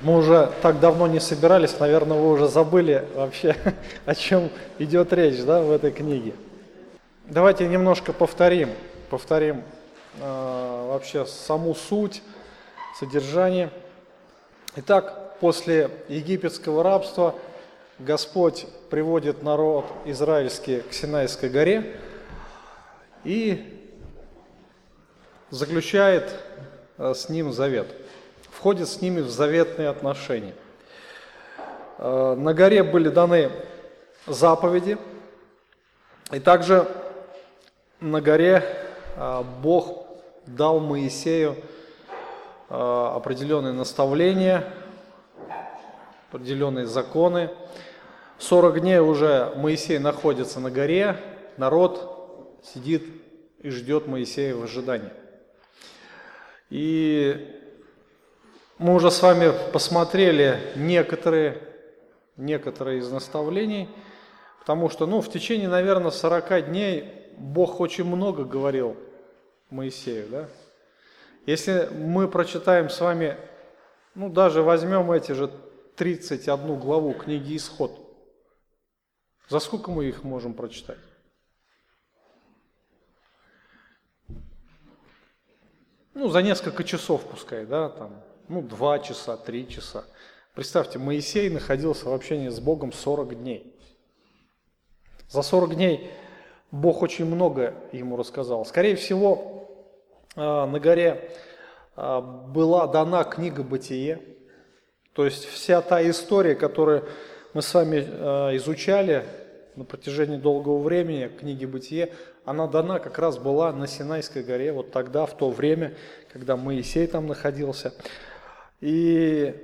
Мы уже так давно не собирались, наверное, вы уже забыли вообще, о чем идет речь да, в этой книге. Давайте немножко повторим, повторим э, вообще саму суть, содержание. Итак, после египетского рабства Господь приводит народ израильский к Синайской горе и заключает э, с ним завет, входит с ними в заветные отношения. Э, на горе были даны заповеди, и также на горе а, Бог дал Моисею а, определенные наставления, определенные законы. 40 дней уже Моисей находится на горе, народ сидит и ждет Моисея в ожидании. И мы уже с вами посмотрели некоторые, некоторые из наставлений, потому что ну, в течение, наверное, 40 дней Бог очень много говорил Моисею, да? Если мы прочитаем с вами, ну даже возьмем эти же 31 главу книги Исход, за сколько мы их можем прочитать? Ну, за несколько часов пускай, да, там, ну, два часа, три часа. Представьте, Моисей находился в общении с Богом 40 дней. За 40 дней Бог очень много ему рассказал. Скорее всего, а, на горе а, была дана книга «Бытие», то есть вся та история, которую мы с вами а, изучали на протяжении долгого времени, книги «Бытие», она дана как раз была на Синайской горе, вот тогда, в то время, когда Моисей там находился. И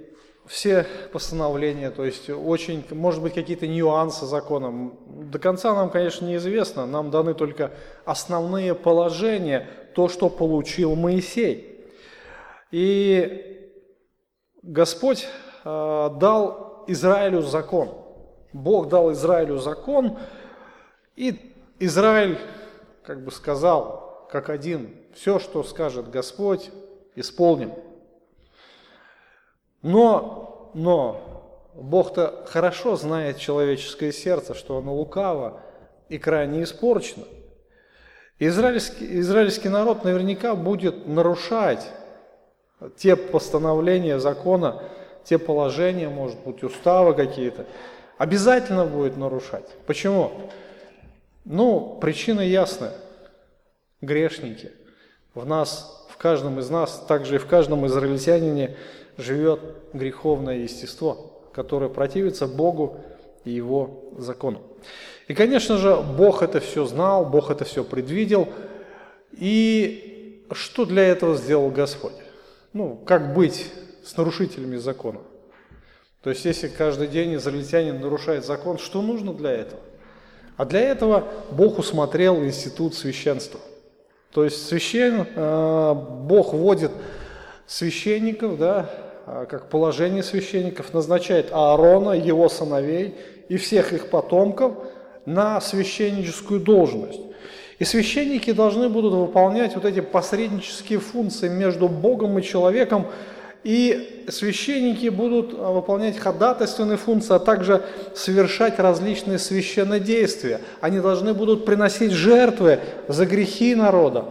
все постановления, то есть очень, может быть, какие-то нюансы закона. До конца нам, конечно, неизвестно, нам даны только основные положения, то, что получил Моисей. И Господь э, дал Израилю закон. Бог дал Израилю закон, и Израиль, как бы сказал, как один, все, что скажет Господь, исполним. Но, но Бог-то хорошо знает человеческое сердце, что оно лукаво и крайне испорчено. Израильский, израильский народ наверняка будет нарушать те постановления закона, те положения, может быть, уставы какие-то. Обязательно будет нарушать. Почему? Ну, причина ясная. Грешники. В нас, в каждом из нас, также и в каждом израильтянине – живет греховное естество, которое противится Богу и Его закону. И, конечно же, Бог это все знал, Бог это все предвидел. И что для этого сделал Господь? Ну, как быть с нарушителями закона? То есть, если каждый день израильтянин нарушает закон, что нужно для этого? А для этого Бог усмотрел институт священства. То есть священ, э, Бог вводит священников, да, как положение священников, назначает Аарона, его сыновей и всех их потомков на священническую должность. И священники должны будут выполнять вот эти посреднические функции между Богом и человеком, и священники будут а, выполнять ходатайственные функции, а также совершать различные священные действия. Они должны будут приносить жертвы за грехи народа.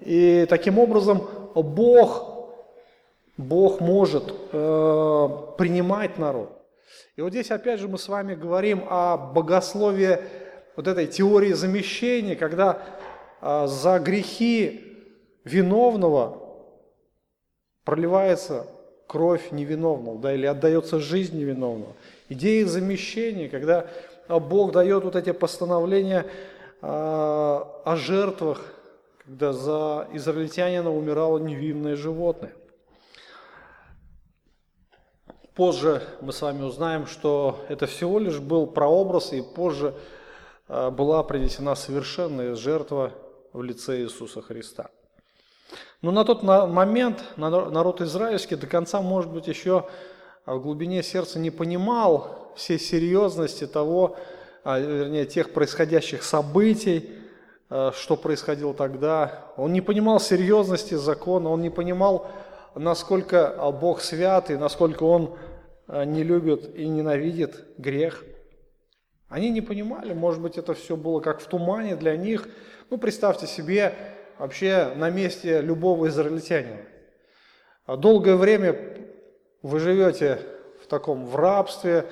И таким образом Бог Бог может э, принимать народ. И вот здесь опять же мы с вами говорим о богословии вот этой теории замещения, когда э, за грехи виновного проливается кровь невиновного, да, или отдается жизнь невиновного. Идея замещения, когда Бог дает вот эти постановления э, о жертвах, когда за израильтянина умирало невинное животное. Позже мы с вами узнаем, что это всего лишь был прообраз, и позже э, была принесена совершенная жертва в лице Иисуса Христа. Но на тот момент народ израильский до конца, может быть, еще в глубине сердца не понимал всей серьезности того, а, вернее, тех происходящих событий, что происходило тогда. Он не понимал серьезности закона, он не понимал насколько Бог свят и насколько Он э, не любит и ненавидит грех. Они не понимали, может быть, это все было как в тумане для них. Ну, представьте себе вообще на месте любого израильтянина. А долгое время вы живете в таком в рабстве,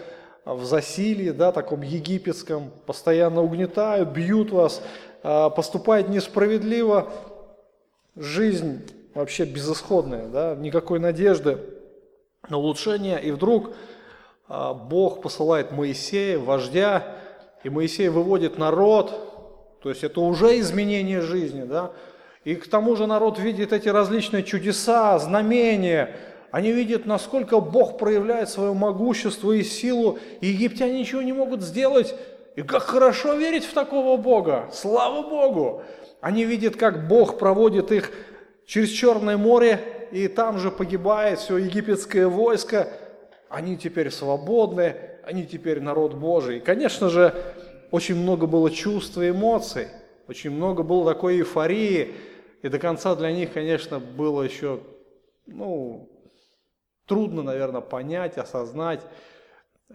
в засилии, да, таком египетском, постоянно угнетают, бьют вас, а, поступает несправедливо, жизнь вообще безысходная, да, никакой надежды на улучшение, и вдруг а, Бог посылает Моисея, вождя, и Моисей выводит народ, то есть это уже изменение жизни, да, и к тому же народ видит эти различные чудеса, знамения, они видят, насколько Бог проявляет свое могущество и силу, и египтяне ничего не могут сделать. И как хорошо верить в такого Бога! Слава Богу! Они видят, как Бог проводит их через Черное море, и там же погибает все египетское войско. Они теперь свободны, они теперь народ Божий. И, конечно же, очень много было чувств и эмоций, очень много было такой эйфории, и до конца для них, конечно, было еще, ну, трудно, наверное, понять, осознать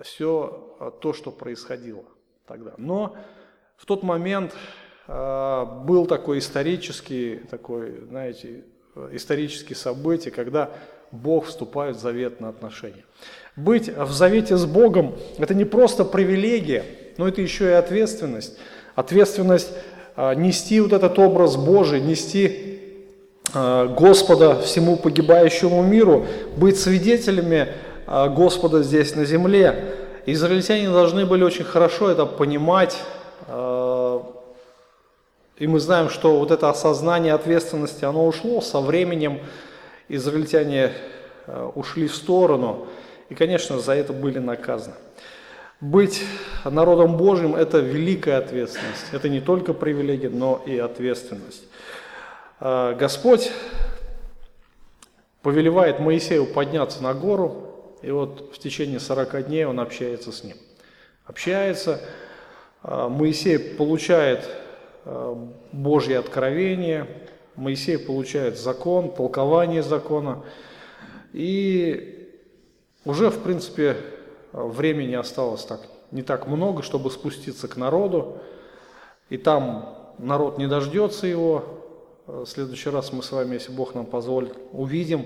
все то, что происходило тогда. Но в тот момент был такой исторический, такой, знаете, исторический событие, когда Бог вступает в заветные отношения. Быть в завете с Богом – это не просто привилегия, но это еще и ответственность. Ответственность э, нести вот этот образ Божий, нести э, Господа всему погибающему миру, быть свидетелями Господа здесь на земле. Израильтяне должны были очень хорошо это понимать, и мы знаем, что вот это осознание ответственности, оно ушло со временем, израильтяне ушли в сторону, и, конечно, за это были наказаны. Быть народом Божьим – это великая ответственность. Это не только привилегия, но и ответственность. А, Господь повелевает Моисею подняться на гору, и вот в течение 40 дней он общается с ним. Общается, а, Моисей получает Божье откровение, Моисей получает закон, толкование закона, и уже, в принципе, времени осталось так, не так много, чтобы спуститься к народу, и там народ не дождется его. В следующий раз мы с вами, если Бог нам позволит, увидим,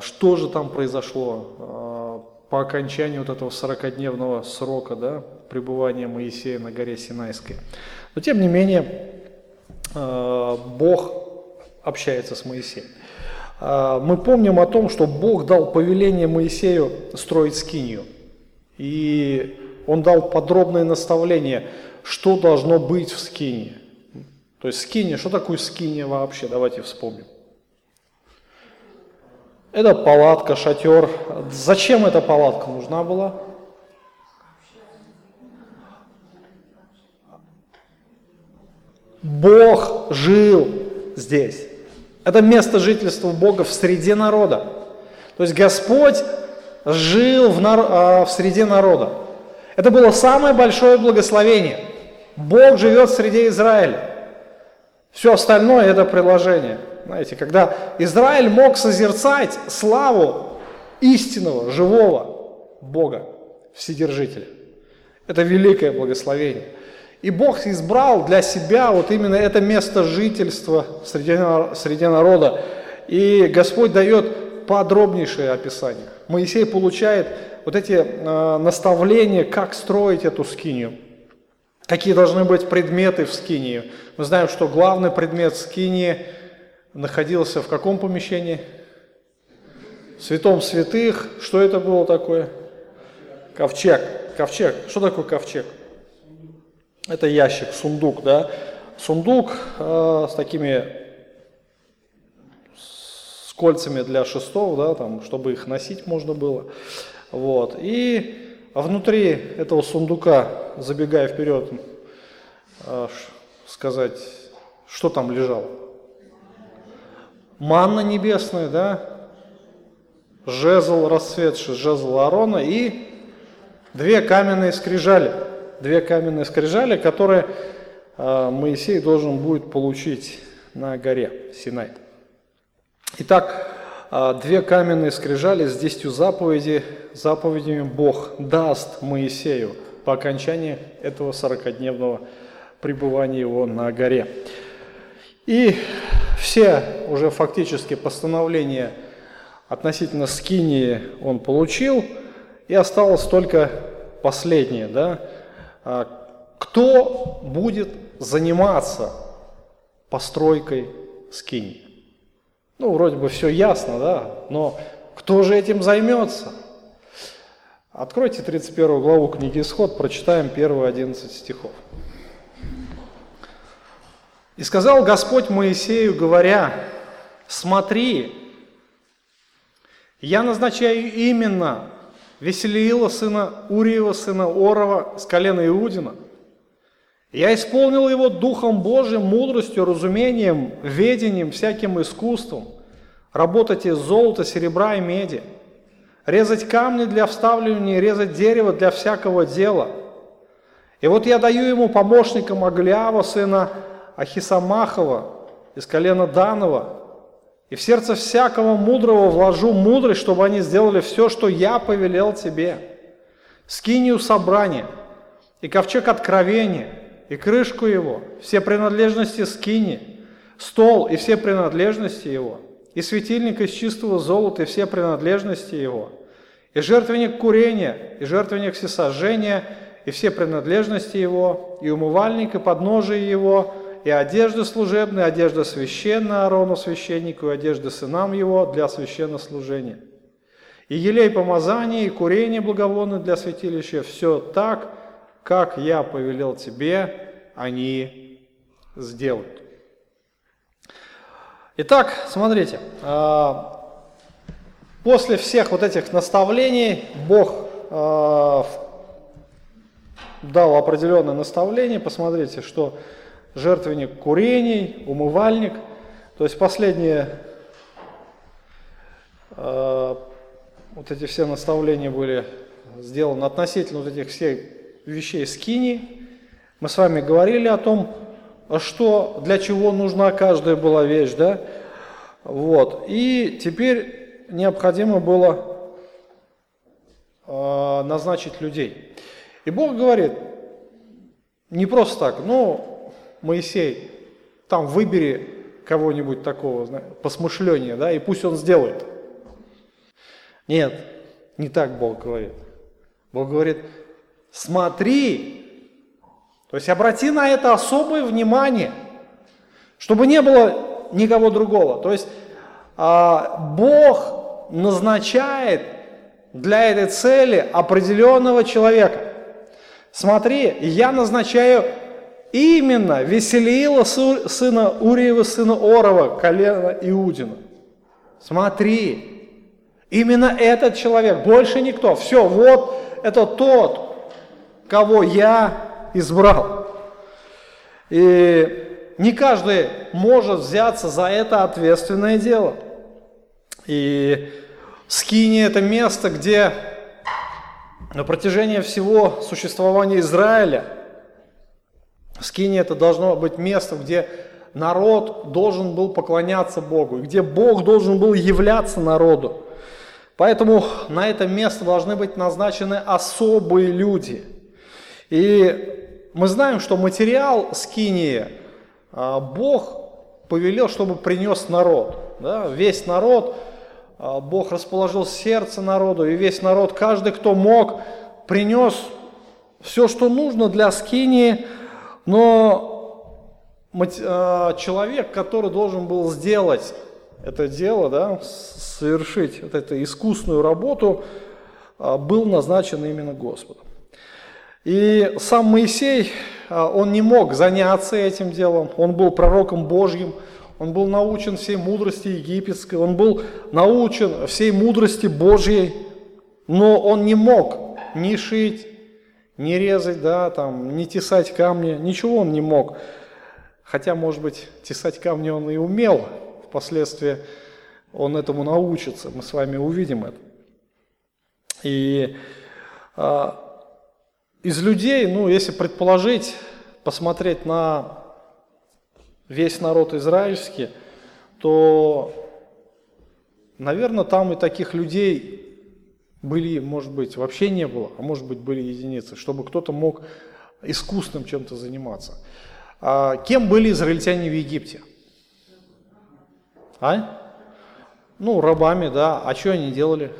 что же там произошло по окончании вот этого 40-дневного срока да, пребывания Моисея на горе Синайской. Но тем не менее, Бог общается с Моисеем. Мы помним о том, что Бог дал повеление Моисею строить скинию. И он дал подробное наставление, что должно быть в скине. То есть скиния, что такое скиния вообще? Давайте вспомним. Это палатка, шатер. Зачем эта палатка нужна была? Бог жил здесь. Это место жительства Бога в среде народа. То есть Господь жил в, нар... А, в среде народа. Это было самое большое благословение. Бог живет в среде Израиля. Все остальное это приложение. Знаете, когда Израиль мог созерцать славу истинного, живого Бога, Вседержителя. Это великое благословение. И Бог избрал для себя вот именно это место жительства среди, народа. И Господь дает подробнейшее описание. Моисей получает вот эти э, наставления, как строить эту скинию, какие должны быть предметы в скинии. Мы знаем, что главный предмет скинии находился в каком помещении? В святом святых. Что это было такое? Ковчег. Ковчег. Что такое ковчег? Это ящик, сундук, да? Сундук э, с такими кольцами для шестов, да, там, чтобы их носить можно было. Вот. И внутри этого сундука, забегая вперед, а, сказать, что там лежало. Манна небесная, да, жезл расцветший, жезл Аарона и две каменные скрижали. Две каменные скрижали, которые а, Моисей должен будет получить на горе Синай. Итак, а, две каменные скрижали с десятью заповеди, заповедями Бог даст Моисею по окончании этого сорокодневного пребывания его на горе. И все уже фактически постановления относительно Скинии он получил, и осталось только последнее, да, кто будет заниматься постройкой скини? Ну, вроде бы все ясно, да, но кто же этим займется? Откройте 31 главу книги Исход, прочитаем первые 11 стихов. «И сказал Господь Моисею, говоря, смотри, я назначаю именно Веселиила, сына Уриева, сына Орова, с колена Иудина. Я исполнил его Духом Божиим, мудростью, разумением, ведением, всяким искусством, работать из золота, серебра и меди, резать камни для вставливания, резать дерево для всякого дела. И вот я даю ему помощникам Аглява, сына Ахисамахова, из колена Данова, и в сердце всякого мудрого вложу мудрость, чтобы они сделали все, что я повелел тебе. Скинию собрания, и ковчег откровения, и крышку его, все принадлежности скини, стол и все принадлежности его, и светильник из чистого золота и все принадлежности его, и жертвенник курения, и жертвенник всесожжения, и все принадлежности его, и умывальник, и подножие его, и одежда служебная, одежда священная Аарону священнику, и одежда сынам его для священнослужения. И елей помазания, и курение благовонное для святилища, все так, как я повелел тебе, они сделают. Итак, смотрите, а, после всех вот этих наставлений Бог а, дал определенное наставление, посмотрите, что жертвенник курений, умывальник. То есть последние э, вот эти все наставления были сделаны относительно вот этих всех вещей скини. Мы с вами говорили о том, что для чего нужна каждая была вещь, да? Вот. И теперь необходимо было э, назначить людей. И Бог говорит, не просто так, ну, Моисей, там выбери кого-нибудь такого, посмышления, да, и пусть он сделает. Нет, не так Бог говорит. Бог говорит, смотри, то есть обрати на это особое внимание, чтобы не было никого другого. То есть а, Бог назначает для этой цели определенного человека. Смотри, я назначаю Именно Веселиила, сына Уриева, сына Орова, колена Иудина. Смотри, именно этот человек, больше никто. Все, вот это тот, кого я избрал. И не каждый может взяться за это ответственное дело. И Скини – это место, где на протяжении всего существования Израиля – Скиния это должно быть место, где народ должен был поклоняться Богу, где Бог должен был являться народу. Поэтому на это место должны быть назначены особые люди. И мы знаем, что материал скинии а, Бог повелел, чтобы принес народ. Да? Весь народ, а, Бог расположил сердце народу, и весь народ, каждый, кто мог, принес все, что нужно для скинии – но а, человек, который должен был сделать это дело, да, совершить вот эту искусную работу, а, был назначен именно Господом. И сам Моисей, а, он не мог заняться этим делом, он был пророком Божьим, он был научен всей мудрости египетской, он был научен всей мудрости Божьей, но он не мог ни шить, не резать, да, там, не тесать камни, ничего он не мог. Хотя, может быть, тесать камни он и умел, впоследствии он этому научится, мы с вами увидим это. И а, из людей, ну, если предположить, посмотреть на весь народ израильский, то наверное, там и таких людей были, может быть, вообще не было, а может быть, были единицы, чтобы кто-то мог искусным чем-то заниматься. А кем были израильтяне в Египте? А? Ну, рабами, да. А что они делали?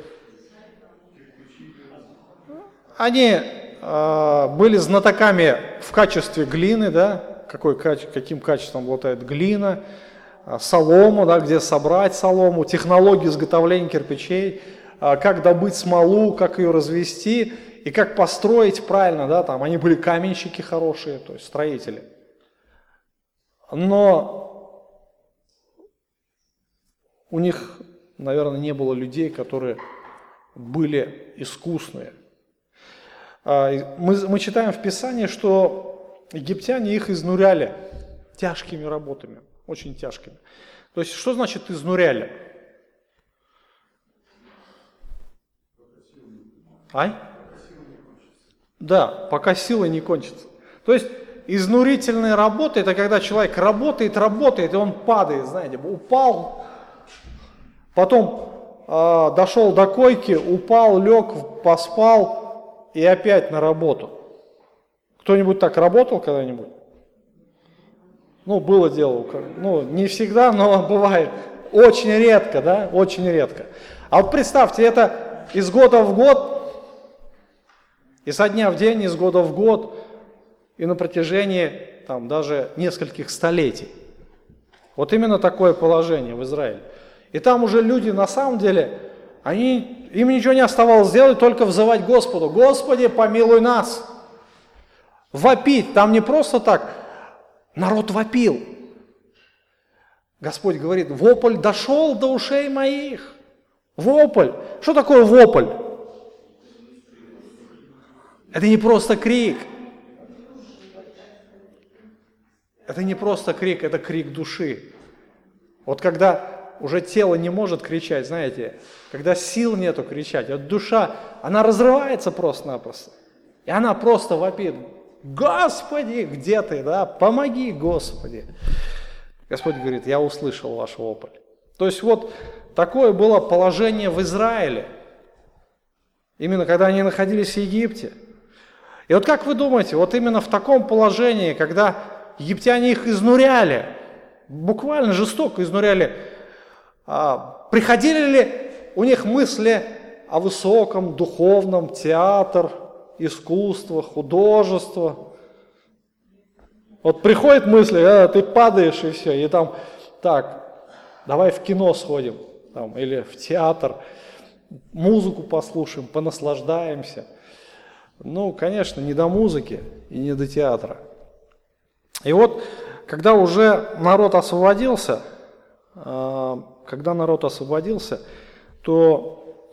Они э, были знатоками в качестве глины, да, какой, каким качеством обладает глина, а, солому, да, где собрать солому, технологии изготовления кирпичей, как добыть смолу, как ее развести и как построить правильно, да, там они были каменщики хорошие, то есть строители. Но у них, наверное, не было людей, которые были искусные – а, мы, мы читаем в Писании, что египтяне их изнуряли тяжкими работами, очень тяжкими. То есть, что значит изнуряли? Ай? Да, пока силы не кончатся. То есть, изнурительная работа – это когда человек работает, работает, и он падает, знаете, упал, потом э, дошел до койки, упал, лег, поспал, и опять на работу. Кто-нибудь так работал когда-нибудь? Ну, было дело, ну, не всегда, но бывает. Очень редко, да, очень редко. А вот представьте, это из года в год, и со дня в день, из года в год, и на протяжении там даже нескольких столетий. Вот именно такое положение в Израиле. И там уже люди на самом деле они, им ничего не оставалось сделать, только взывать Господу. Господи, помилуй нас. Вопить. Там не просто так. Народ вопил. Господь говорит, вопль дошел до ушей моих. Вопль. Что такое вопль? Это не просто крик. Это не просто крик, это крик души. Вот когда уже тело не может кричать, знаете, когда сил нету кричать, вот душа, она разрывается просто-напросто. И она просто вопит, Господи, где ты, да, помоги, Господи. Господь говорит, я услышал ваш вопль. То есть вот такое было положение в Израиле, именно когда они находились в Египте. И вот как вы думаете, вот именно в таком положении, когда египтяне их изнуряли, буквально жестоко изнуряли, а, приходили ли у них мысли о высоком духовном, театр, искусство, художество? Вот приходят мысли, а, ты падаешь и все, и там, так, давай в кино сходим, там, или в театр, музыку послушаем, понаслаждаемся. Ну, конечно, не до музыки и не до театра. И вот, когда уже народ освободился, а, когда народ освободился, то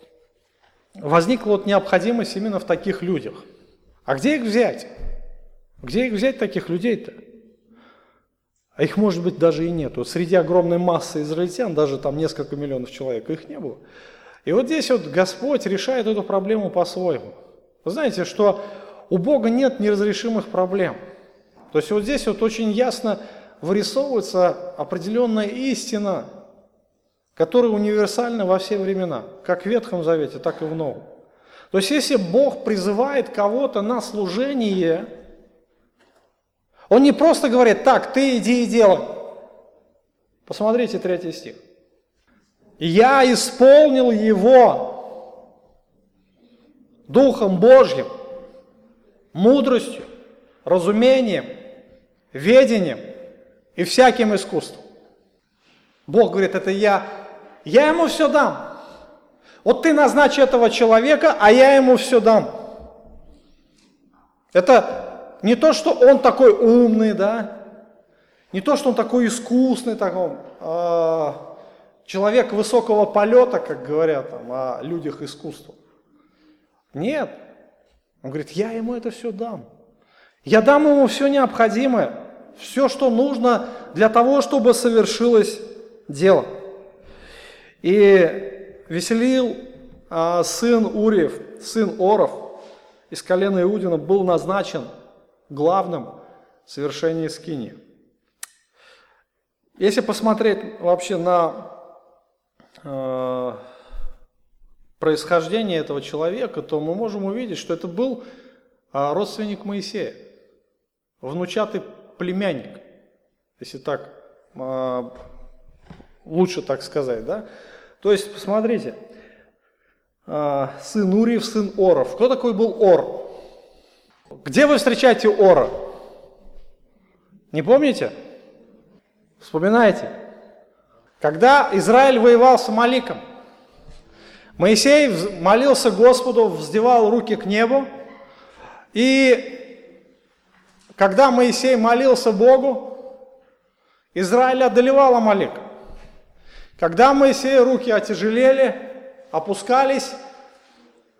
возникла вот необходимость именно в таких людях. А где их взять? Где их взять, таких людей-то? А их, может быть, даже и нет. Вот среди огромной массы израильтян, даже там несколько миллионов человек, их не было. И вот здесь вот Господь решает эту проблему по-своему. Вы знаете, что у Бога нет неразрешимых проблем. То есть вот здесь вот очень ясно вырисовывается определенная истина, которая универсальна во все времена, как в Ветхом Завете, так и в Новом. То есть если Бог призывает кого-то на служение, Он не просто говорит, так, ты иди и делай. Посмотрите третий стих. «Я исполнил его Духом Божьим, мудростью, разумением, ведением и всяким искусством. Бог говорит, это я, я ему все дам. Вот ты назначь этого человека, а я ему все дам. Это не то, что он такой умный, да, не то, что он такой искусный, такой, э, человек высокого полета, как говорят там, о людях искусства. Нет. Он говорит, я ему это все дам. Я дам ему все необходимое, все, что нужно для того, чтобы совершилось дело. И Веселил, а, сын Уриев, сын Оров, из колена Иудина, был назначен главным в совершении скини. Если посмотреть вообще на э, происхождение этого человека, то мы можем увидеть, что это был э, родственник Моисея, внучатый племянник, если так э, лучше так сказать, да? То есть, посмотрите, э, сын Уриев, сын Оров. Кто такой был Ор? Где вы встречаете Ора? Не помните? Вспоминайте. Когда Израиль воевал с Амаликом, Моисей молился Господу, вздевал руки к небу, и когда Моисей молился Богу, Израиль одолевал Амалика. Когда Моисея руки отяжелели, опускались,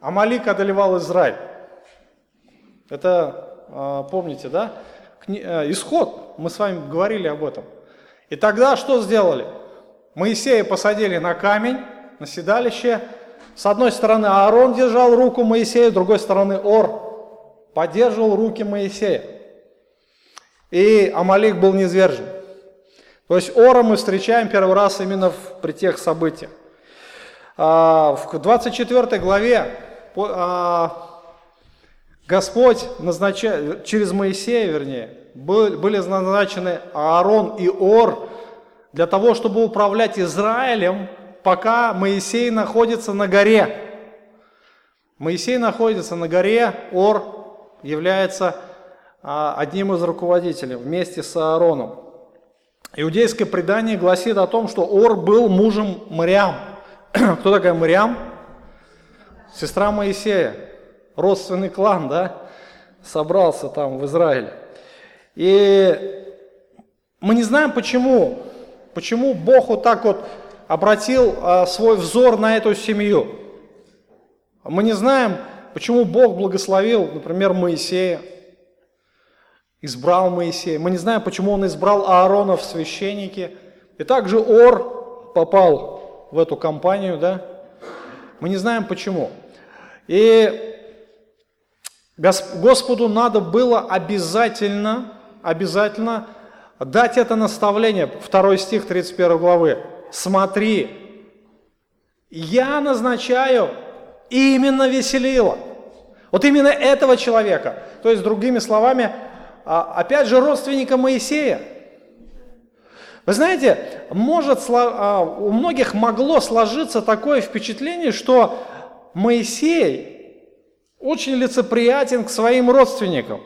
Амалик одолевал Израиль. Это а, помните, да? Э, исход, мы с вами говорили об этом. И тогда что сделали? Моисея посадили на камень, на седалище. С одной стороны Аарон держал руку Моисея, с другой стороны Ор поддерживал руки Моисея. И Амалик был низвержен. То есть Ора мы встречаем первый раз именно при тех событиях. А, в 24 главе а, Господь назначает, через Моисея, вернее, были назначены Аарон и Ор для того, чтобы управлять Израилем, пока Моисей находится на горе. Моисей находится на горе, Ор является а, одним из руководителей вместе с Аароном. Иудейское предание гласит о том, что Ор был мужем Мариам. Кто такая Мариам? Сестра Моисея родственный клан, да, собрался там в Израиле. И мы не знаем почему, почему Бог вот так вот обратил а, свой взор на эту семью. Мы не знаем, почему Бог благословил, например, Моисея, избрал Моисея. Мы не знаем, почему он избрал Аарона в священники. И также Ор попал в эту компанию, да? Мы не знаем почему. И Господу надо было обязательно, обязательно дать это наставление, 2 стих 31 главы. Смотри, я назначаю именно веселила. Вот именно этого человека. То есть, другими словами, а, опять же, родственника Моисея. Вы знаете, может, а, у многих могло сложиться такое впечатление, что Моисей очень лицеприятен к своим родственникам.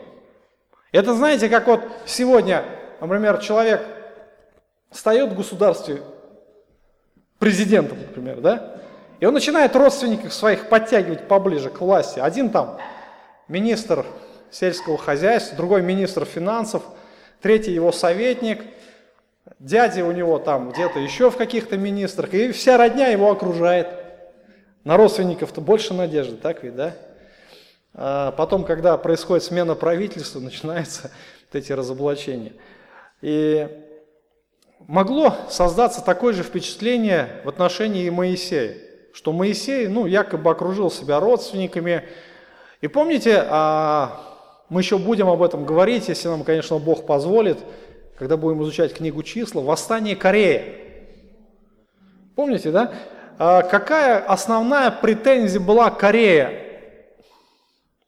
Это знаете, как вот сегодня, например, человек встает в государстве президентом, например, да, и он начинает родственников своих подтягивать поближе к власти. Один там министр сельского хозяйства, другой министр финансов, третий его советник, дядя у него там где-то еще в каких-то министрах, и вся родня его окружает. На родственников-то больше надежды, так ведь, да? А потом, когда происходит смена правительства, начинаются вот эти разоблачения. И могло создаться такое же впечатление в отношении Моисея, что Моисей, ну, якобы окружил себя родственниками. И помните, а, мы еще будем об этом говорить, если нам, конечно, Бог позволит, когда будем изучать книгу числа, восстание Кореи. Помните, да? А какая основная претензия была Корея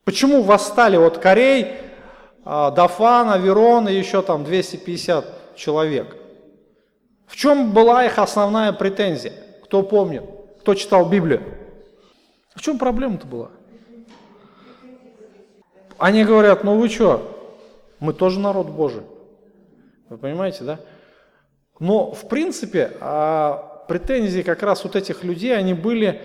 Почему восстали вот Корей, а, Дафан, Аверон и еще там 250 человек? В чем была их основная претензия? Кто помнит? Кто читал Библию? В чем проблема-то была? Они говорят, ну вы что, мы тоже народ Божий. Вы понимаете, да? Но в принципе а, претензии как раз вот этих людей, они были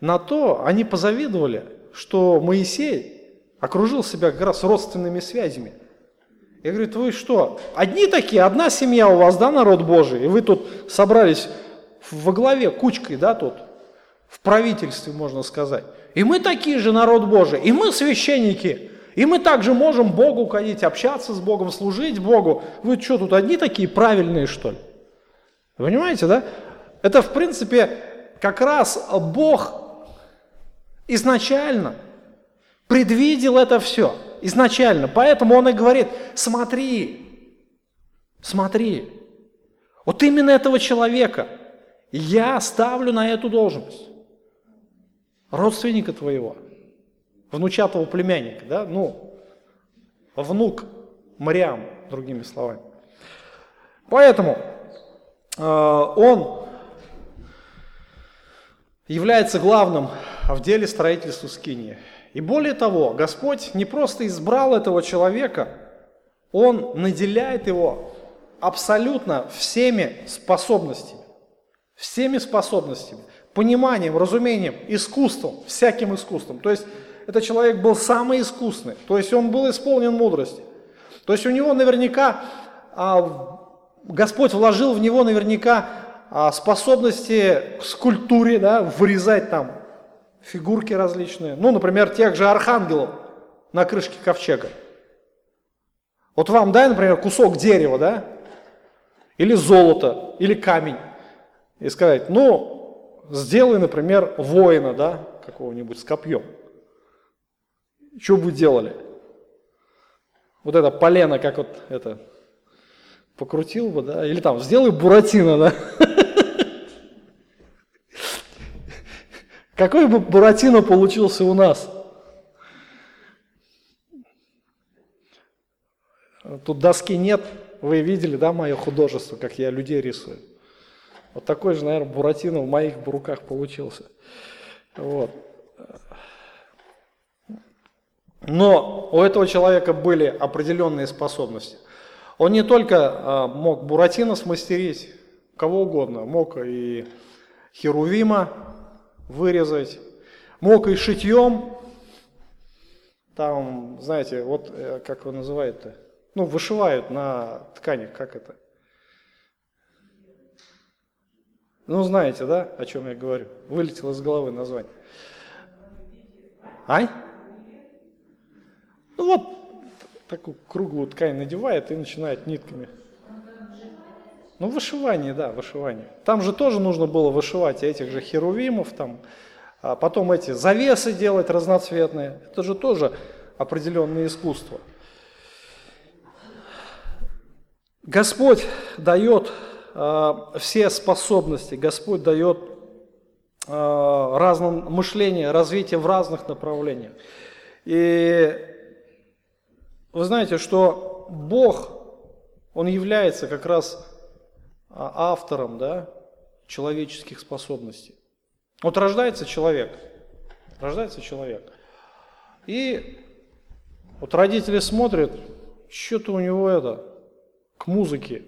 на то, они позавидовали, что Моисей окружил себя как раз родственными связями. Я говорю, вы что, одни такие, одна семья у вас, да, народ Божий, и вы тут собрались во главе кучкой, да, тут, в правительстве, можно сказать. И мы такие же народ Божий, и мы священники, и мы также можем Богу уходить, общаться с Богом, служить Богу. Вы что, тут одни такие правильные, что ли? понимаете, да? Это, в принципе, как раз Бог изначально – предвидел это все изначально. Поэтому он и говорит, смотри, смотри, вот именно этого человека я ставлю на эту должность родственника твоего, внучатого племянника, да, ну, внук Мариам, другими словами. Поэтому э, он является главным в деле строительства скинии. И более того, Господь не просто избрал этого человека, Он наделяет его абсолютно всеми способностями. Всеми способностями. Пониманием, разумением, искусством, всяким искусством. То есть этот человек был самый искусный. То есть он был исполнен мудрости. То есть у него наверняка, а, Господь вложил в него наверняка а, способности к скульптуре, да, вырезать там фигурки различные. Ну, например, тех же архангелов на крышке ковчега. Вот вам дай, например, кусок дерева, да, или золото, или камень, и сказать, ну, сделай, например, воина, да, какого-нибудь с копьем. Что бы вы делали? Вот это полено, как вот это, покрутил бы, да, или там, сделай буратино, да. Какой бы Буратино получился у нас? Тут доски нет, вы видели, да, мое художество, как я людей рисую. Вот такой же, наверное, Буратино в моих руках получился. Вот. Но у этого человека были определенные способности. Он не только а, мог Буратино смастерить, кого угодно, мог и Херувима, вырезать. Мог и шитьем, там, знаете, вот э, как его называют-то, ну, вышивают на тканях, как это? Ну, знаете, да, о чем я говорю? Вылетело из головы название. Ай? Ну вот, такую круглую ткань надевает и начинает нитками. Ну, вышивание, да, вышивание. Там же тоже нужно было вышивать этих же херувимов, там, а потом эти завесы делать разноцветные. Это же тоже определенное искусство. Господь дает э, все способности, Господь дает э, разным мышление, развитие в разных направлениях. И вы знаете, что Бог, Он является как раз автором да, человеческих способностей. Вот рождается человек, рождается человек, и вот родители смотрят, что-то у него это, к музыке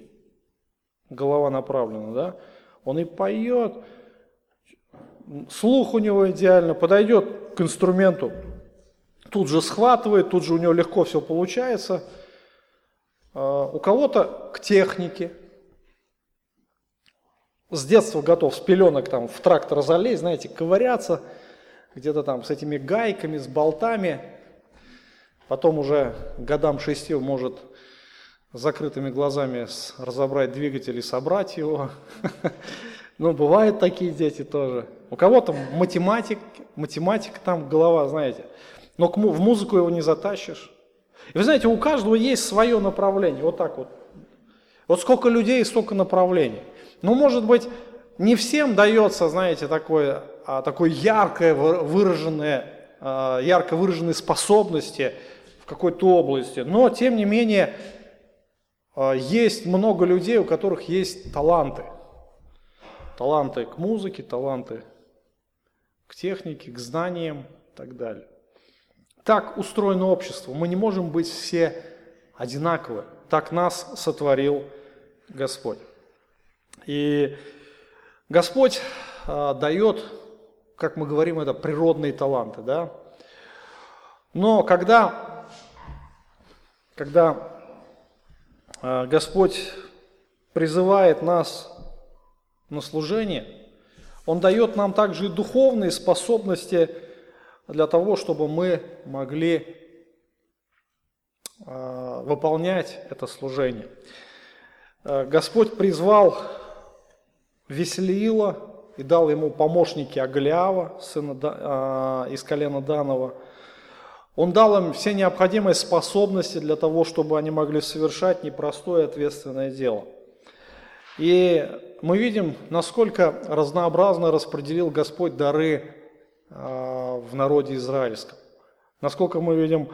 голова направлена, да, он и поет, слух у него идеально, подойдет к инструменту, тут же схватывает, тут же у него легко все получается. А, у кого-то к технике, с детства готов с пеленок там в трактор залезть, знаете, ковыряться где-то там с этими гайками, с болтами. Потом уже годам шести может закрытыми глазами разобрать двигатель и собрать его. Ну, бывают такие дети тоже. У кого-то математик, математика там голова, знаете. Но в музыку его не затащишь. И вы знаете, у каждого есть свое направление. Вот так вот. Вот сколько людей, столько направлений. Ну, может быть, не всем дается, знаете, такое, а, такое яркое выраженное, а, ярко выраженные способности в какой-то области, но, тем не менее, а, есть много людей, у которых есть таланты. Таланты к музыке, таланты к технике, к знаниям и так далее. Так устроено общество. Мы не можем быть все одинаковы. Так нас сотворил Господь. И Господь а, дает, как мы говорим, это природные таланты, да. Но когда, когда а, Господь призывает нас на служение, Он дает нам также и духовные способности для того, чтобы мы могли а, выполнять это служение. Господь призвал Веселиила и дал ему помощники Аглиава, сына а, из колена Данова. Он дал им все необходимые способности для того, чтобы они могли совершать непростое ответственное дело. И мы видим, насколько разнообразно распределил Господь дары а, в народе израильском. Насколько мы видим,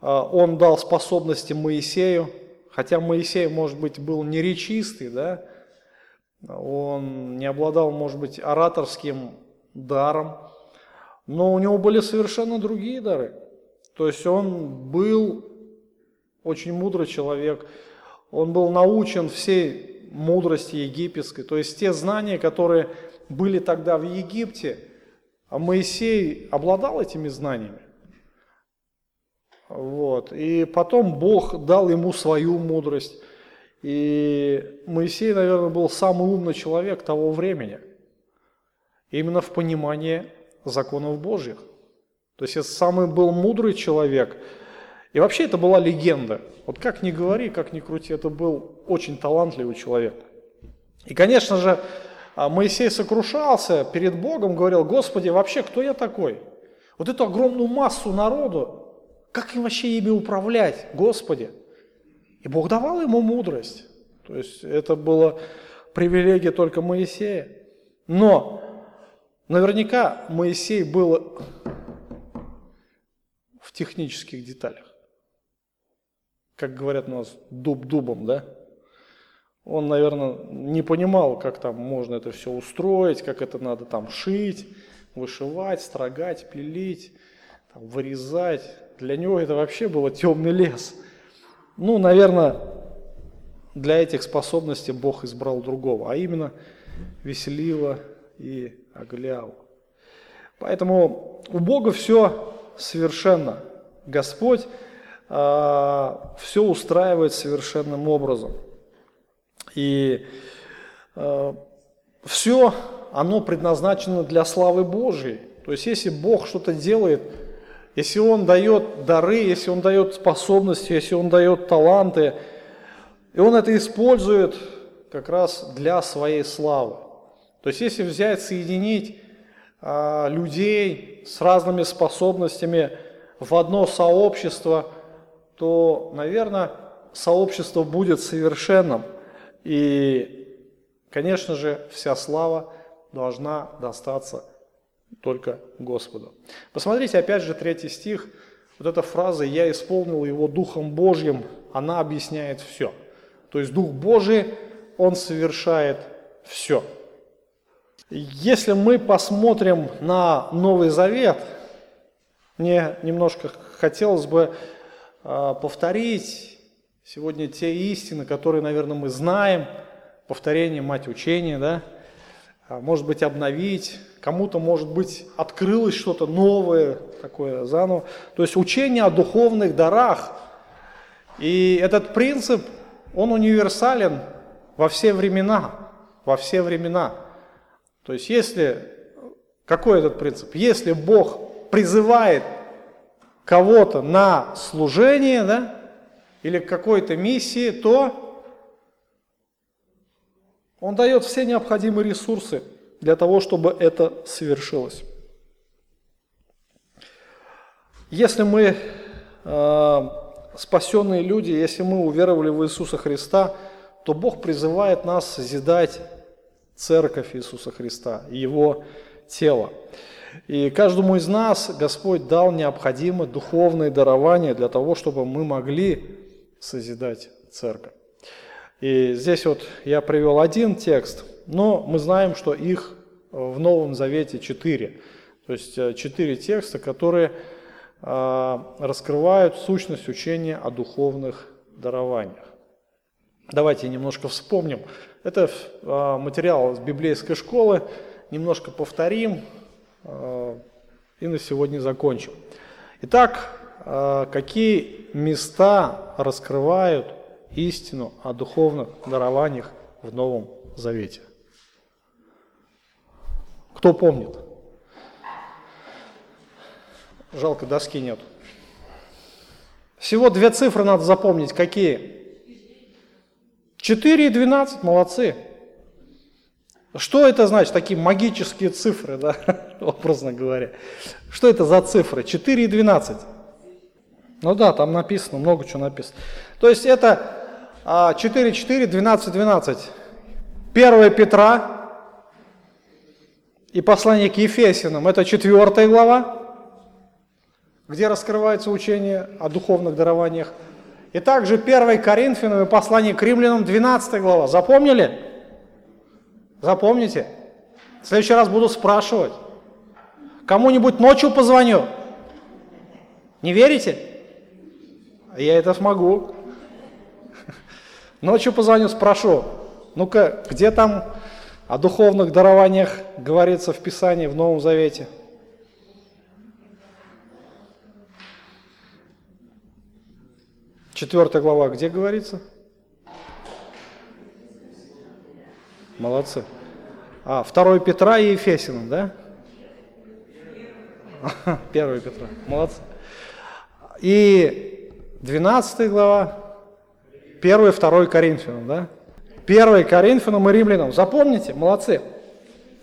а, Он дал способности Моисею, хотя Моисей, может быть, был не речистый, да, он не обладал, может быть, ораторским даром, но у него были совершенно другие дары. То есть он был очень мудрый человек, он был научен всей мудрости египетской, то есть те знания, которые были тогда в Египте, а Моисей обладал этими знаниями. Вот. И потом Бог дал ему свою мудрость. И Моисей, наверное, был самый умный человек того времени. Именно в понимании законов Божьих. То есть это самый был мудрый человек. И вообще это была легенда. Вот как ни говори, как ни крути, это был очень талантливый человек. И, конечно же, а, Моисей сокрушался перед Богом, говорил, Господи, вообще кто я такой? Вот эту огромную массу народу, как им вообще ими управлять, Господи? И Бог давал ему мудрость. То есть это была привилегия только Моисея. Но наверняка Моисей был в технических деталях. Как говорят у нас, дуб дубом, да? Он, наверное, не понимал, как там можно это все устроить, как это надо там шить, вышивать, строгать, пилить, там, вырезать. Для него это вообще было темный лес. Ну, наверное, для этих способностей Бог избрал другого, а именно Веселила и Агляу. Поэтому у Бога все совершенно. Господь э, все устраивает совершенным образом. И э, все, оно предназначено для славы Божьей. То есть если Бог что-то делает, если Он дает дары, если Он дает способности, если Он дает таланты, и Он это использует как раз для своей славы. То есть если взять, соединить а, людей с разными способностями в одно сообщество, то, наверное, сообщество будет совершенным. И, конечно же, вся слава должна достаться только Господу. Посмотрите, опять же, третий стих. Вот эта фраза «Я исполнил его Духом Божьим», она объясняет все. То есть Дух Божий, Он совершает все. Если мы посмотрим на Новый Завет, мне немножко хотелось бы а, повторить сегодня те истины, которые, наверное, мы знаем, повторение мать учения, да, а, может быть, обновить, кому-то, может быть, открылось что-то новое, такое заново. То есть учение о духовных дарах. И этот принцип, он универсален во все времена, во все времена. То есть если, какой этот принцип? Если Бог призывает кого-то на служение, да, или к какой-то миссии, то Он дает все необходимые ресурсы для того, чтобы это совершилось. Если мы э, спасенные люди, если мы уверовали в Иисуса Христа, то Бог призывает нас созидать церковь Иисуса Христа, Его тело. И каждому из нас Господь дал необходимое духовное дарование для того, чтобы мы могли созидать церковь. И здесь вот я привел один текст, но мы знаем, что их в Новом Завете четыре. То есть э, четыре текста, которые а, раскрывают сущность учения о духовных дарованиях. Давайте немножко вспомним. Это материал с библейской школы. Немножко повторим и на сегодня закончим. Итак, какие места раскрывают истину о духовных дарованиях в Новом Завете? Кто помнит? Жалко, доски нет. Всего две цифры надо запомнить. Какие? 4 и 12, молодцы. Что это значит, такие магические цифры, да, образно говоря? Что это за цифры? 4 и 12. Ну да, там написано, много чего написано. То есть это 4, 4, 12, 12. 1 Петра и послание к Ефесянам – это 4 глава, где раскрывается учение о духовных дарованиях. И также 1 Коринфянам и послание к римлянам, 12 глава. Запомнили? Запомните. В следующий раз буду спрашивать. Кому-нибудь ночью позвоню. Не верите? Я это смогу. Ночью позвоню, спрошу. Ну-ка, где там о духовных дарованиях говорится в Писании, в Новом Завете? Четвертая глава, где говорится? Молодцы. А, 2 Петра и Ефесина, да? 1 Петра, молодцы. И 12 глава, 1 и 2 Коринфянам, да? 1 Коринфянам и Римлянам. Запомните, молодцы.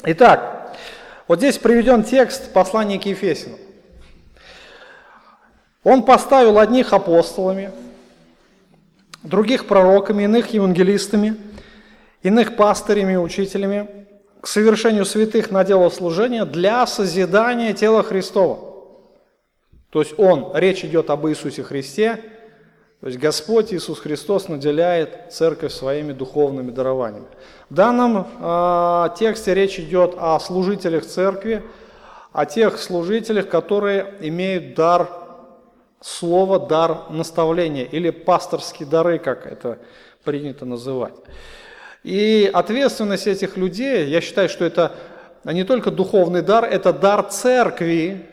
Итак, вот здесь приведен текст послания к Ефесянам. Он поставил одних апостолами, других пророками, иных евангелистами, иных пастырями учителями – к совершению святых на дело служения для созидания тела Христова. То есть Он, речь идет об Иисусе Христе, то есть Господь Иисус Христос наделяет церковь своими духовными дарованиями. В данном э, тексте речь идет о служителях церкви, о тех служителях, которые имеют дар слова, дар наставления или пасторские дары, как это принято называть. И ответственность этих людей, я считаю, что это не только духовный дар, это дар церкви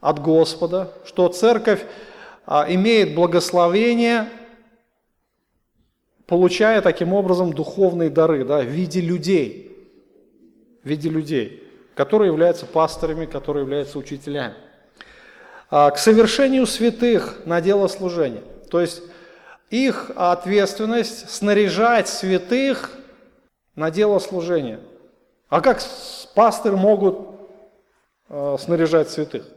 от Господа, что церковь имеет благословение, получая таким образом духовные дары да, в виде людей, в виде людей, которые являются пасторами, которые являются учителями. А, к совершению святых на дело служения. То есть их ответственность снаряжать святых на дело служения. А как пасторы могут э, снаряжать святых?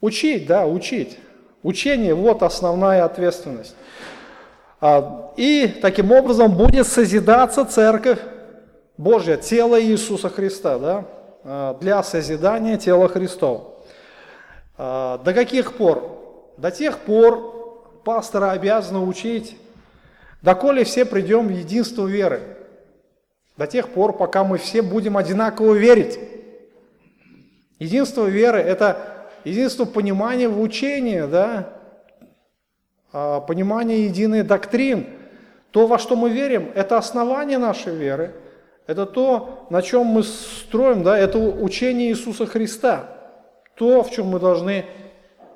Учить, да, учить. Учение – вот основная ответственность. А, и таким образом будет созидаться церковь Божья, тело Иисуса Христа, да, а, для созидания тела Христова. А, до каких пор? До тех пор, пастора обязаны учить, доколе все придем в единство веры. До тех пор, пока мы все будем одинаково верить. Единство веры – это единство понимания в учении, да? А, понимание единой доктрин. То, во что мы верим, это основание нашей веры. Это то, на чем мы строим, да? это учение Иисуса Христа. То, в чем мы должны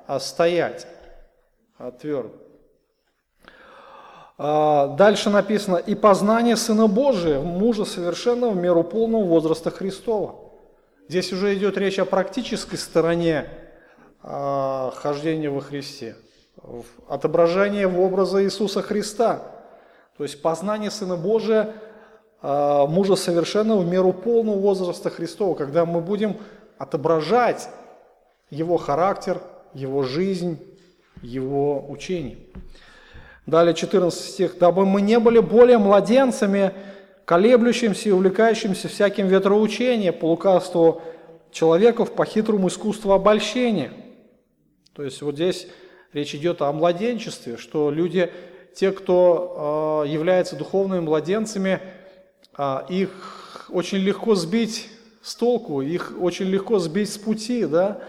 а, стоять твердо. А, дальше написано, и познание Сына Божия, мужа совершенного в меру полного возраста Христова. Здесь уже идет речь о практической стороне а, хождения во Христе, отображение в образа Иисуса Христа. То есть познание Сына Божия, а, мужа совершенного в меру полного возраста Христова, когда мы будем отображать Его характер, Его жизнь, его учений. Далее 14 стих. «Дабы мы не были более младенцами, колеблющимся и увлекающимся всяким ветроучением по лукавству человеков по хитрому искусству обольщения». То есть вот здесь речь идет о младенчестве, что люди, те, кто э, является духовными младенцами, э, их очень легко сбить с толку, их очень легко сбить с пути, да,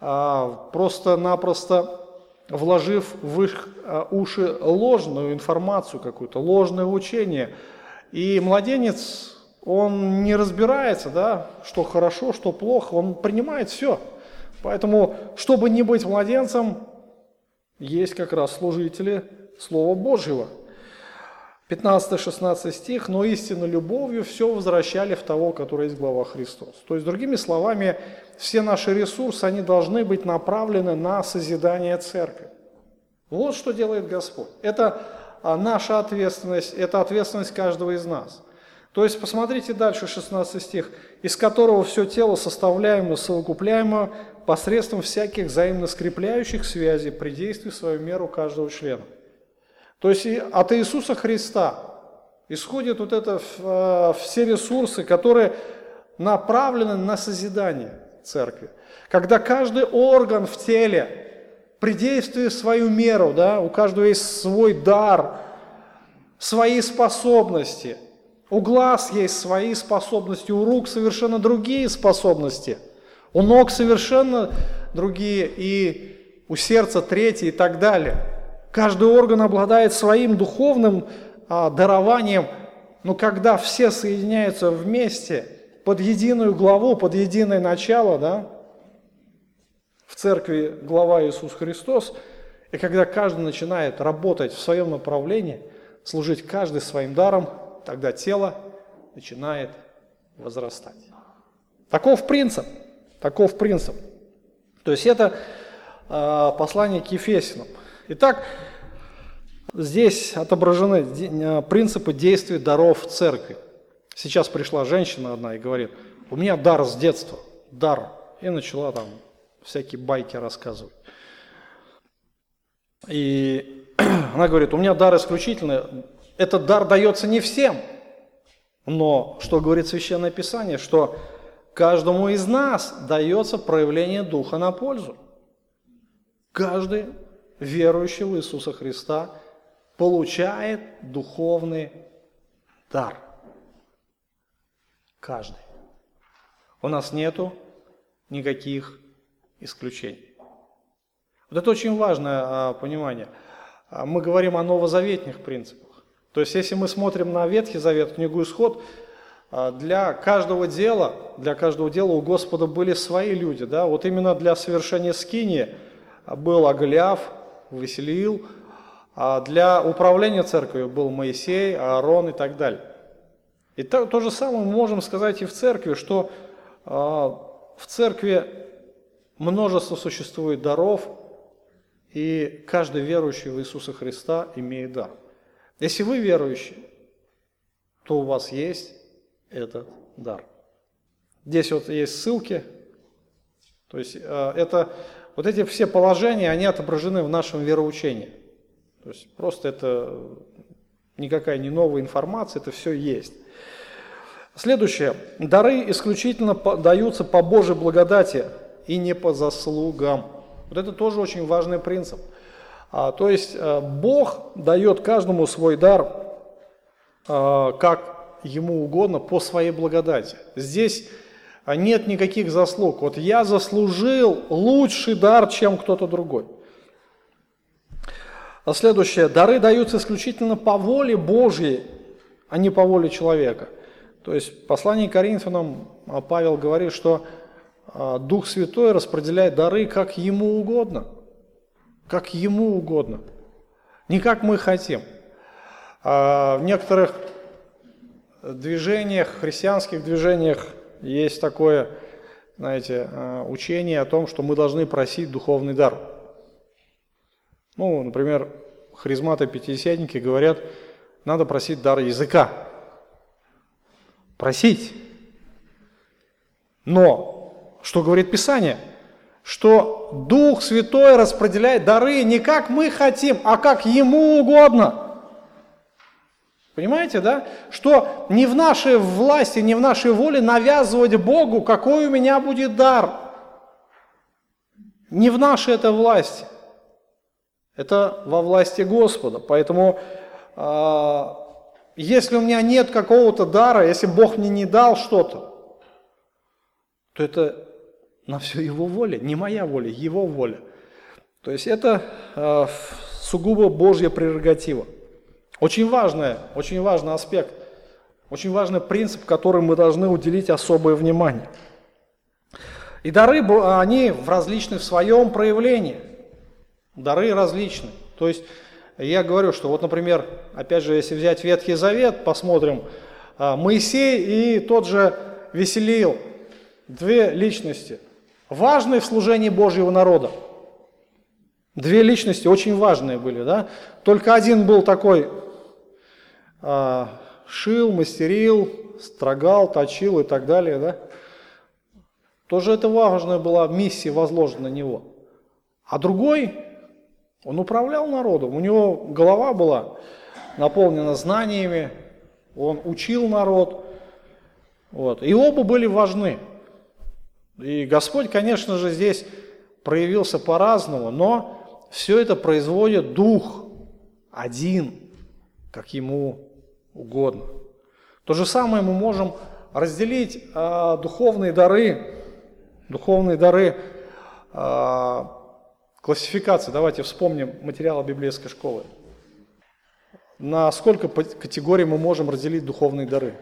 э, просто-напросто вложив в их а, уши ложную информацию какую-то, ложное учение. И младенец, он не разбирается, да, что хорошо, что плохо, он принимает все. Поэтому, чтобы не быть младенцем, есть как раз служители Слова Божьего. 15-16 стих, но истинно любовью все возвращали в того, который есть глава Христос. То есть, другими словами, все наши ресурсы, они должны быть направлены на созидание церкви. Вот что делает Господь. Это а, наша ответственность, это ответственность каждого из нас. То есть, посмотрите дальше, 16 стих, «Из которого все тело составляемо совокупляемо посредством всяких взаимно скрепляющих связей при действии свою меру каждого члена». То есть от Иисуса Христа исходят вот это э, все ресурсы, которые направлены на созидание церкви. Когда каждый орган в теле при действии свою меру, да, у каждого есть свой дар, свои способности. У глаз есть свои способности, у рук совершенно другие способности, у ног совершенно другие, и у сердца третьи и так далее. Каждый орган обладает своим духовным а, дарованием, но когда все соединяются вместе, под единую главу, под единое начало, да, в церкви глава Иисус Христос, и когда каждый начинает работать в своем направлении, служить каждый своим даром, тогда тело начинает возрастать. Таков принцип, таков принцип. То есть это э, послание к Ефесиным. Итак, здесь отображены а, принципы действий даров церкви. Сейчас пришла женщина одна и говорит, у меня дар с детства, дар. И начала там всякие байки рассказывать. И она говорит, у меня дар исключительный, этот дар дается не всем. Но что говорит Священное Писание, что каждому из нас дается проявление Духа на пользу. Каждый верующий в Иисуса Христа получает духовный дар. Каждый. У нас нету никаких исключений. Вот это очень важное а, понимание. А, мы говорим о новозаветных принципах. То есть, если мы смотрим на Ветхий Завет, книгу Исход, для каждого дела, для каждого дела у Господа были свои люди. Да? Вот именно для совершения скинии был Аголиаф, Василиил, а для управления церковью был Моисей, Аарон и так далее. И то, то же самое мы можем сказать и в церкви, что э, в церкви множество существует даров, и каждый верующий в Иисуса Христа имеет дар. Если вы верующий, то у вас есть этот дар. Здесь вот есть ссылки, то есть э, это, вот эти все положения, они отображены в нашем вероучении. То есть просто это никакая не новая информация, это все есть. Следующее. Дары исключительно даются по Божьей благодати и не по заслугам. Вот это тоже очень важный принцип. А, то есть а, Бог дает каждому свой дар, а, как ему угодно, по своей благодати. Здесь а, нет никаких заслуг. Вот я заслужил лучший дар, чем кто-то другой. А следующее. Дары даются исключительно по воле Божьей, а не по воле человека. То есть в послании к Коринфянам а, Павел говорит, что а, Дух Святой распределяет дары как ему угодно. Как ему угодно. Не как мы хотим. В некоторых движениях, христианских движениях есть такое, знаете, учение о том, что мы должны просить духовный дар. Ну, например, харизматы-пятидесятники говорят, надо просить дар языка просить. Но, что говорит Писание? Что Дух Святой распределяет дары не как мы хотим, а как Ему угодно. Понимаете, да? Что не в нашей власти, не в нашей воле навязывать Богу, какой у меня будет дар. Не в нашей это власти. Это во власти Господа. Поэтому а, если у меня нет какого-то дара, если Бог мне не дал что-то, то это на все Его воля, не моя воля, Его воля. То есть это э, сугубо Божья прерогатива. Очень важная, очень важный аспект, очень важный принцип, который мы должны уделить особое внимание. И дары, они различны в своем проявлении. Дары различны. То есть я говорю, что вот, например, опять же, если взять Ветхий Завет, посмотрим, а, Моисей и тот же Веселиил, две личности, важные в служении Божьего народа. Две личности очень важные были, да? Только один был такой, шил, мастерил, строгал, точил и так далее, да? Тоже это важная была миссия возложена на него. А другой он управлял народом, у него голова была наполнена знаниями, он учил народ. Вот. И оба были важны. И Господь, конечно же, здесь проявился по-разному, но все это производит Дух один, как Ему угодно. То же самое мы можем разделить э, духовные дары, духовные дары э, классификации. Давайте вспомним материалы библейской школы. На сколько категорий мы можем разделить духовные дары?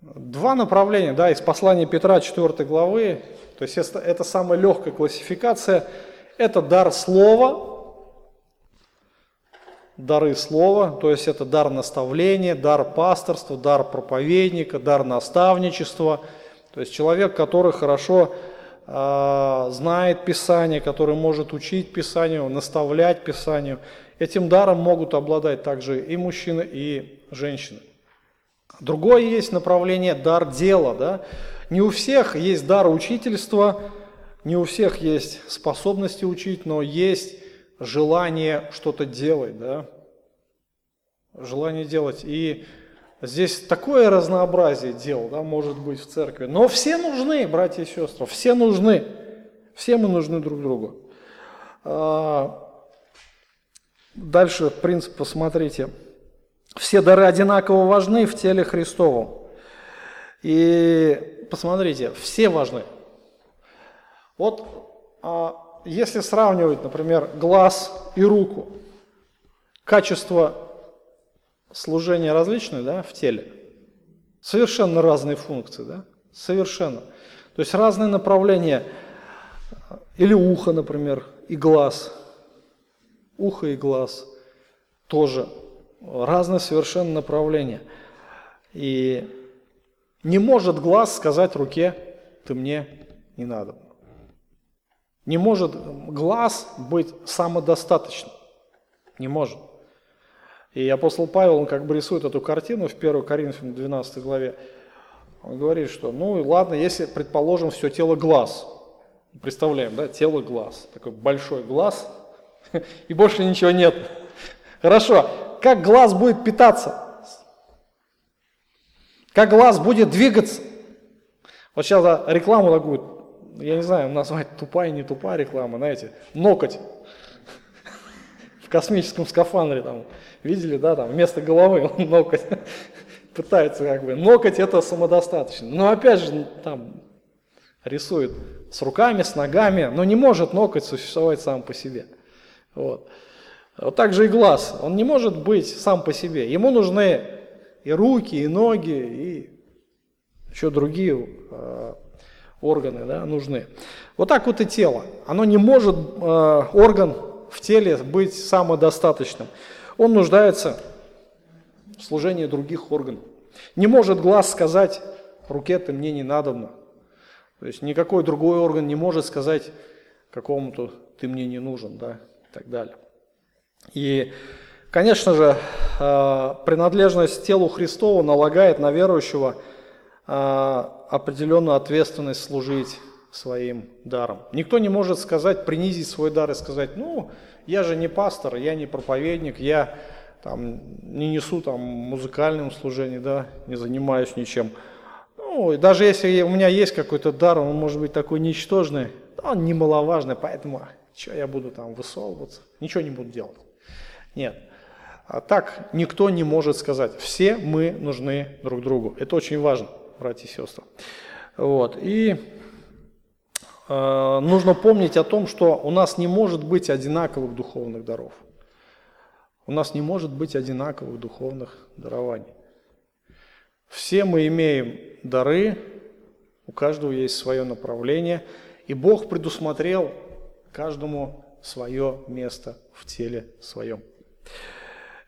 Два направления, да, из послания Петра 4 главы, то есть это, это самая легкая классификация, это дар слова, дары слова, то есть это дар наставления, дар пасторства, дар проповедника, дар наставничества, то есть человек, который хорошо э, знает Писание, который может учить Писанию, наставлять Писанию, этим даром могут обладать также и мужчины, и женщины. Другое есть направление – дар дела. Да? Не у всех есть дар учительства, не у всех есть способности учить, но есть желание что-то делать. Да? Желание делать. И здесь такое разнообразие дел да, может быть в церкви. Но все нужны, братья и сестры, все нужны. Все мы нужны друг другу. А, дальше принцип посмотрите. Все дары одинаково важны в теле Христовом. И посмотрите, все важны. Вот а, если сравнивать, например, глаз и руку, качество служения различные да, в теле, совершенно разные функции, да, совершенно. То есть разные направления, или ухо, например, и глаз, ухо и глаз тоже разные совершенно направления. И не может глаз сказать руке, ты мне не надо. Не может глаз быть самодостаточным. Не может. И апостол Павел, он как бы рисует эту картину в 1 Коринфянам 12 главе. Он говорит, что, ну ладно, если, предположим, все тело глаз. Представляем, да, тело глаз. Такой большой глаз, и больше ничего нет. Хорошо, как глаз будет питаться? Как глаз будет двигаться? Вот сейчас рекламу такую, я не знаю, назвать тупая, не тупая реклама, знаете, ноготь в космическом скафандре там, видели, да, там вместо головы ноготь пытается как бы, ноготь это самодостаточно. Но опять же, там рисует с руками, с ногами, но не может ноготь существовать сам по себе. Вот. Вот так же и глаз. Он не может быть сам по себе. Ему нужны и руки, и ноги, и еще другие э, органы да, нужны. Вот так вот и тело. Оно не может, э, орган в теле быть самодостаточным. Он нуждается в служении других органов. Не может глаз сказать, руке ты мне не надобно. То есть никакой другой орган не может сказать какому-то ты мне не нужен, да, и так далее. И, конечно же, э, принадлежность телу Христову налагает на верующего э, определенную ответственность служить своим даром. Никто не может сказать, принизить свой дар и сказать, ну, я же не пастор, я не проповедник, я там, не несу там музыкальным служением, да, не занимаюсь ничем. Ну, и даже если у меня есть какой-то дар, он может быть такой ничтожный, он немаловажный, поэтому что я буду там высовываться, ничего не буду делать. Нет. А так никто не может сказать. Все мы нужны друг другу. Это очень важно, братья и сестры. Вот. И э, нужно помнить о том, что у нас не может быть одинаковых духовных даров. У нас не может быть одинаковых духовных дарований. Все мы имеем дары, у каждого есть свое направление, и Бог предусмотрел каждому свое место в теле своем.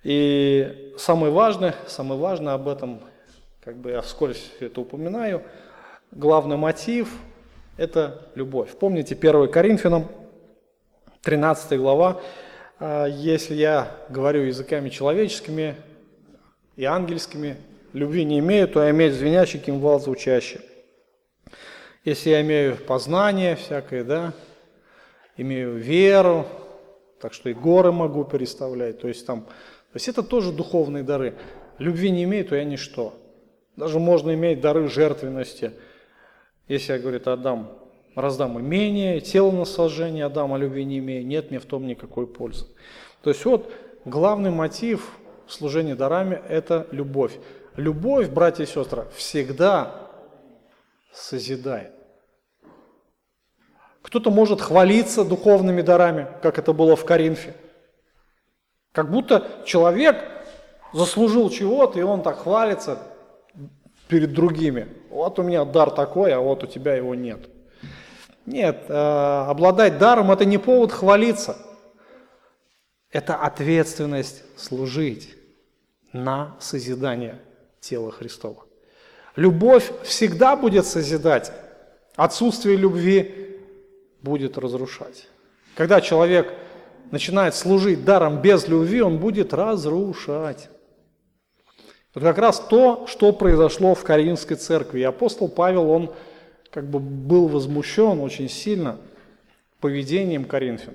И самое важное, самое важное об этом, как бы я вскользь это упоминаю, главный мотив – это любовь. Помните 1 Коринфянам, 13 глава, «А «Если я говорю языками человеческими и ангельскими, любви не имею, то я имею звенящий кимвал звучащий. Если я имею познание всякое, да, имею веру, так что и горы могу переставлять. То есть, там, то есть это тоже духовные дары. любви не имею, то я ничто. Даже можно иметь дары жертвенности. Если я, говорит, отдам, раздам имение, тело на сожжение отдам, а любви не имею, нет мне в том никакой пользы. То есть вот главный мотив служения дарами – это любовь. Любовь, братья и сестры, всегда созидает. Кто-то может хвалиться духовными дарами, как это было в Коринфе. Как будто человек заслужил чего-то, и он так хвалится перед другими. Вот у меня дар такой, а вот у тебя его нет. Нет, э, обладать даром – это не повод хвалиться. Это ответственность служить на созидание тела Христова. Любовь всегда будет созидать. Отсутствие любви будет разрушать. Когда человек начинает служить даром без любви, он будет разрушать. Вот как раз то, что произошло в Каринской церкви. И апостол Павел, он как бы был возмущен очень сильно поведением Коринфян.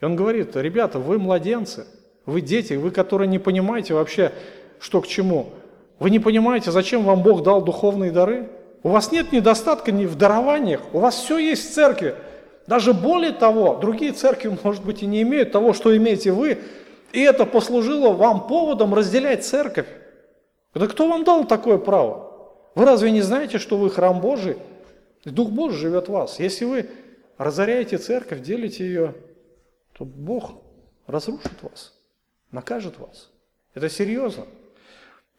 И он говорит, ребята, вы младенцы, вы дети, вы, которые не понимаете вообще, что к чему. Вы не понимаете, зачем вам Бог дал духовные дары? У вас нет недостатка ни в дарованиях, у вас все есть в церкви. Даже более того, другие церкви, может быть, и не имеют того, что имеете вы, и это послужило вам поводом разделять церковь. Да кто вам дал такое право? Вы разве не знаете, что вы храм Божий? И Дух Божий живет в вас. Если вы разоряете церковь, делите ее, то Бог разрушит вас, накажет вас. Это серьезно.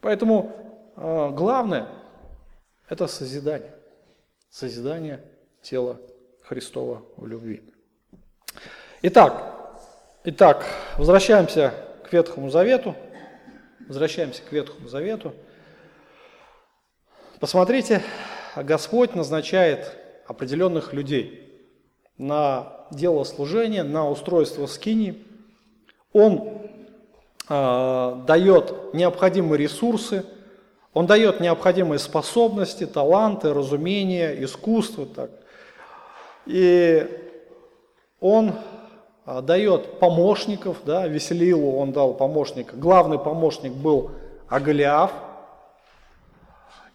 Поэтому э, главное – это созидание. Созидание тела Христова в любви. Итак, итак, возвращаемся к Ветхому Завету. Возвращаемся к Ветхому Завету. Посмотрите, Господь назначает определенных людей на дело служения, на устройство скини. Он э, дает необходимые ресурсы, он дает необходимые способности, таланты, разумения, искусство. Так. И он дает помощников, да, Веселилу он дал помощника. Главный помощник был Агалиаф.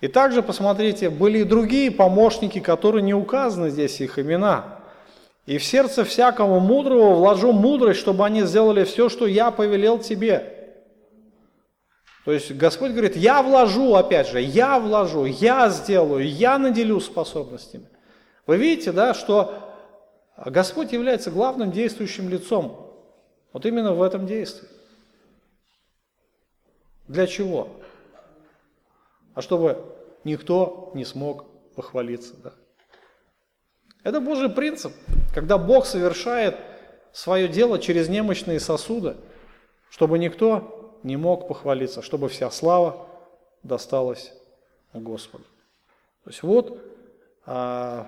И также, посмотрите, были и другие помощники, которые не указаны здесь их имена. И в сердце всякому мудрого вложу мудрость, чтобы они сделали все, что я повелел тебе. То есть Господь говорит, я вложу, опять же, я вложу, я сделаю, я наделю способностями. Вы видите, да, что Господь является главным действующим лицом. Вот именно в этом действии. Для чего? А чтобы никто не смог похвалиться. Да? Это Божий принцип, когда Бог совершает свое дело через немощные сосуды, чтобы никто не мог похвалиться, чтобы вся слава досталась Господу. То есть вот а,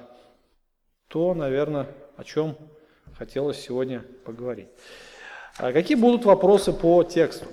то, наверное, о чем хотелось сегодня поговорить. А какие будут вопросы по тексту?